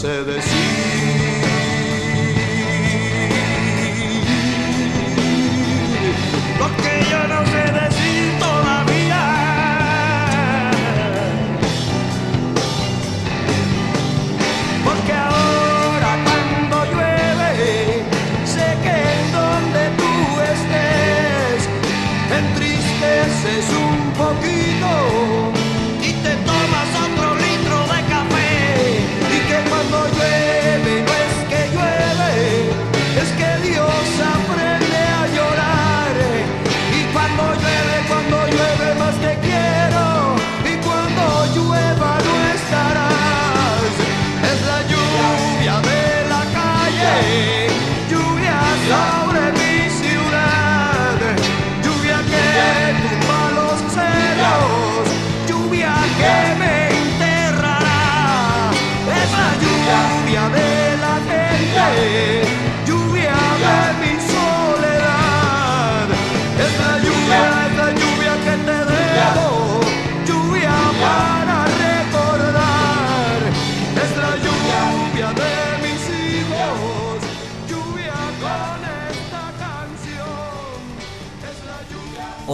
se des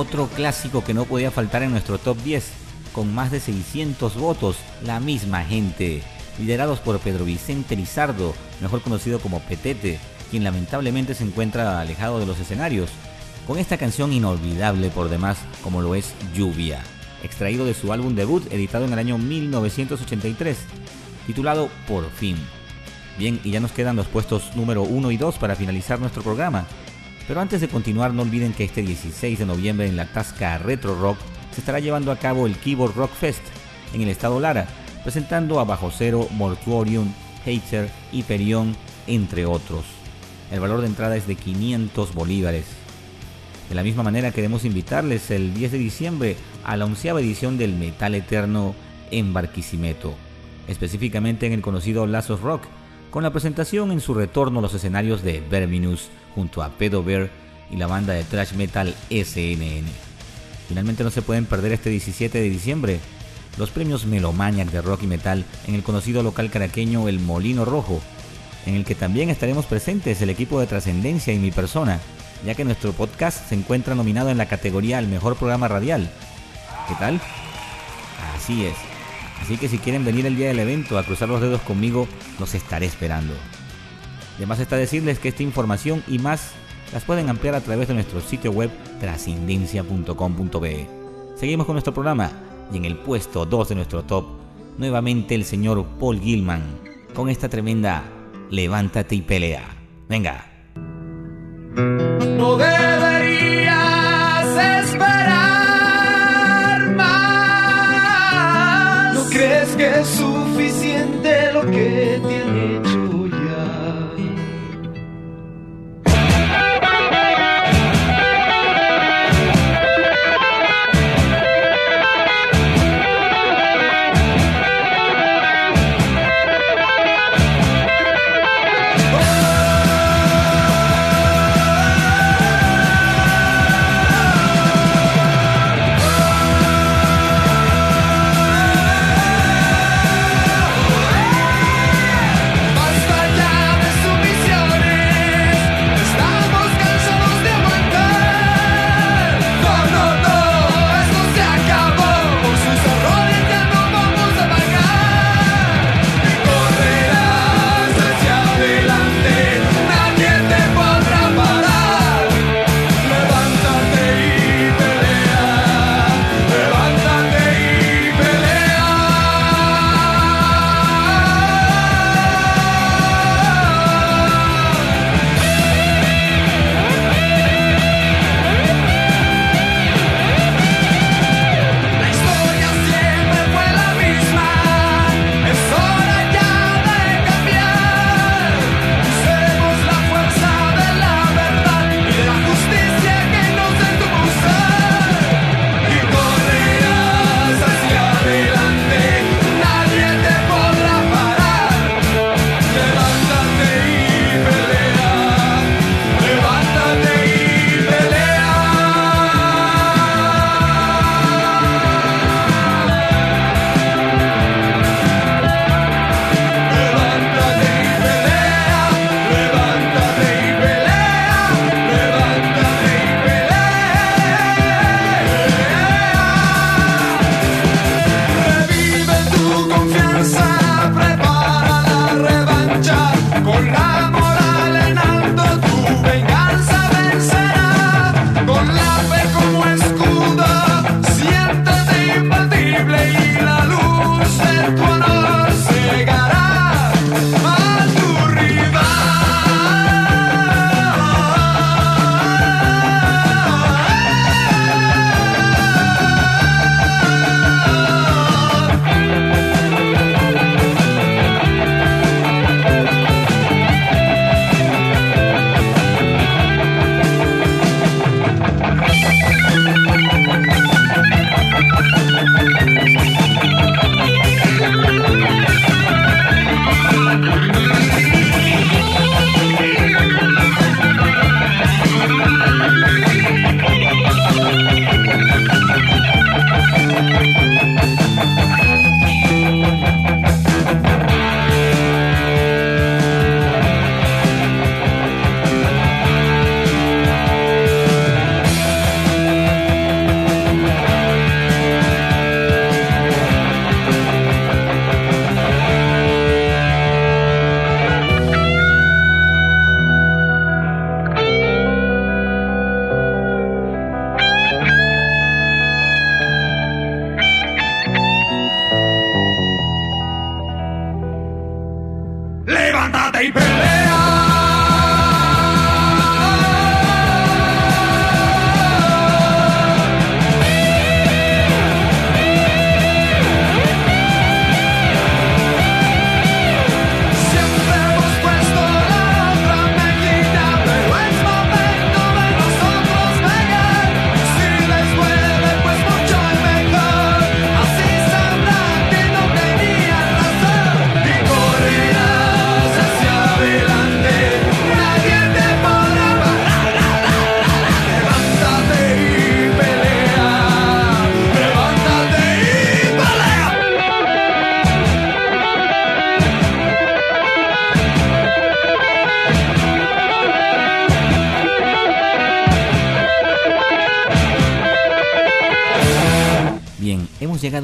otro clásico que no podía faltar en nuestro top 10, con más de 600 votos, la misma gente, liderados por Pedro Vicente Lizardo, mejor conocido como Petete, quien lamentablemente se encuentra alejado de los escenarios, con esta canción inolvidable por demás como lo es Lluvia, extraído de su álbum debut editado en el año 1983, titulado Por fin. Bien, y ya nos quedan los puestos número 1 y 2 para finalizar nuestro programa. Pero antes de continuar, no olviden que este 16 de noviembre en la Tasca Retro Rock se estará llevando a cabo el Keyboard Rock Fest en el estado Lara, presentando a Bajo Cero, Mortuorium, Hater, Hyperion, entre otros. El valor de entrada es de 500 bolívares. De la misma manera queremos invitarles el 10 de diciembre a la onceava edición del Metal Eterno en Barquisimeto, específicamente en el conocido Lazos Rock, con la presentación en su retorno a los escenarios de Verminus junto a Pedo Bear y la banda de thrash metal SNN. Finalmente no se pueden perder este 17 de diciembre los premios Melomaniac de rock y metal en el conocido local caraqueño El Molino Rojo, en el que también estaremos presentes el equipo de Trascendencia y mi persona, ya que nuestro podcast se encuentra nominado en la categoría al mejor programa radial. ¿Qué tal? Así es. Así que si quieren venir el día del evento a cruzar los dedos conmigo, los estaré esperando. Además está decirles que esta información y más las pueden ampliar a través de nuestro sitio web trascendencia.com.be. Seguimos con nuestro programa y en el puesto 2 de nuestro top, nuevamente el señor Paul Gilman con esta tremenda Levántate y pelea. Venga. No deberías esperar más. ¿No crees que es suficiente lo que te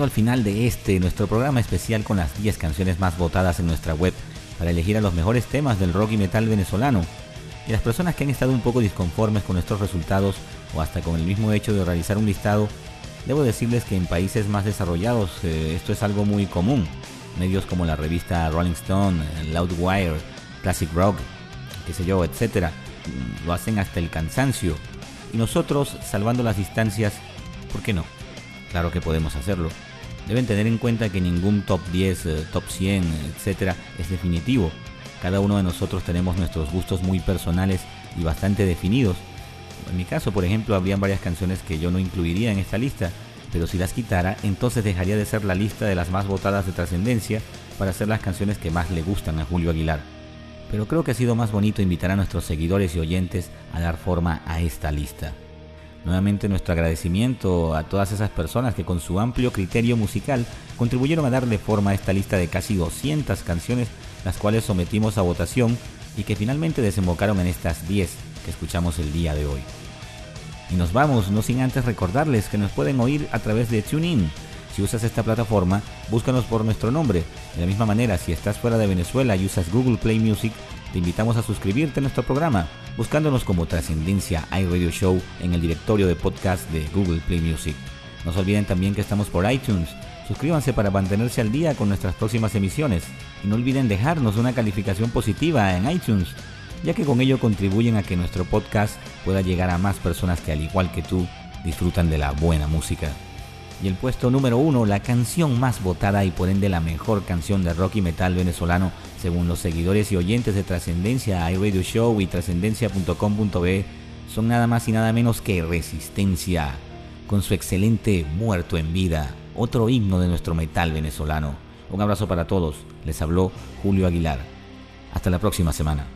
al final de este, nuestro programa especial con las 10 canciones más votadas en nuestra web para elegir a los mejores temas del rock y metal venezolano. Y las personas que han estado un poco disconformes con nuestros resultados o hasta con el mismo hecho de realizar un listado, debo decirles que en países más desarrollados eh, esto es algo muy común. Medios como la revista Rolling Stone, Loudwire, Classic Rock, qué sé yo, etcétera, lo hacen hasta el cansancio. Y nosotros, salvando las distancias, ¿por qué no? Claro que podemos hacerlo. Deben tener en cuenta que ningún top 10, eh, top 100, etcétera, es definitivo. Cada uno de nosotros tenemos nuestros gustos muy personales y bastante definidos. En mi caso, por ejemplo, habrían varias canciones que yo no incluiría en esta lista, pero si las quitara, entonces dejaría de ser la lista de las más votadas de trascendencia para hacer las canciones que más le gustan a Julio Aguilar. Pero creo que ha sido más bonito invitar a nuestros seguidores y oyentes a dar forma a esta lista. Nuevamente nuestro agradecimiento a todas esas personas que con su amplio criterio musical contribuyeron a darle forma a esta lista de casi 200 canciones, las cuales sometimos a votación y que finalmente desembocaron en estas 10 que escuchamos el día de hoy. Y nos vamos, no sin antes recordarles que nos pueden oír a través de TuneIn. Si usas esta plataforma, búscanos por nuestro nombre. De la misma manera, si estás fuera de Venezuela y usas Google Play Music, te invitamos a suscribirte a nuestro programa, buscándonos como Trascendencia iRadio Show en el directorio de podcast de Google Play Music. No se olviden también que estamos por iTunes. Suscríbanse para mantenerse al día con nuestras próximas emisiones. Y no olviden dejarnos una calificación positiva en iTunes, ya que con ello contribuyen a que nuestro podcast pueda llegar a más personas que al igual que tú disfrutan de la buena música. Y el puesto número uno, la canción más votada y por ende la mejor canción de rock y metal venezolano, según los seguidores y oyentes de Trascendencia, iRadio Show y trascendencia.com.be, son nada más y nada menos que Resistencia, con su excelente Muerto en Vida, otro himno de nuestro metal venezolano. Un abrazo para todos, les habló Julio Aguilar. Hasta la próxima semana.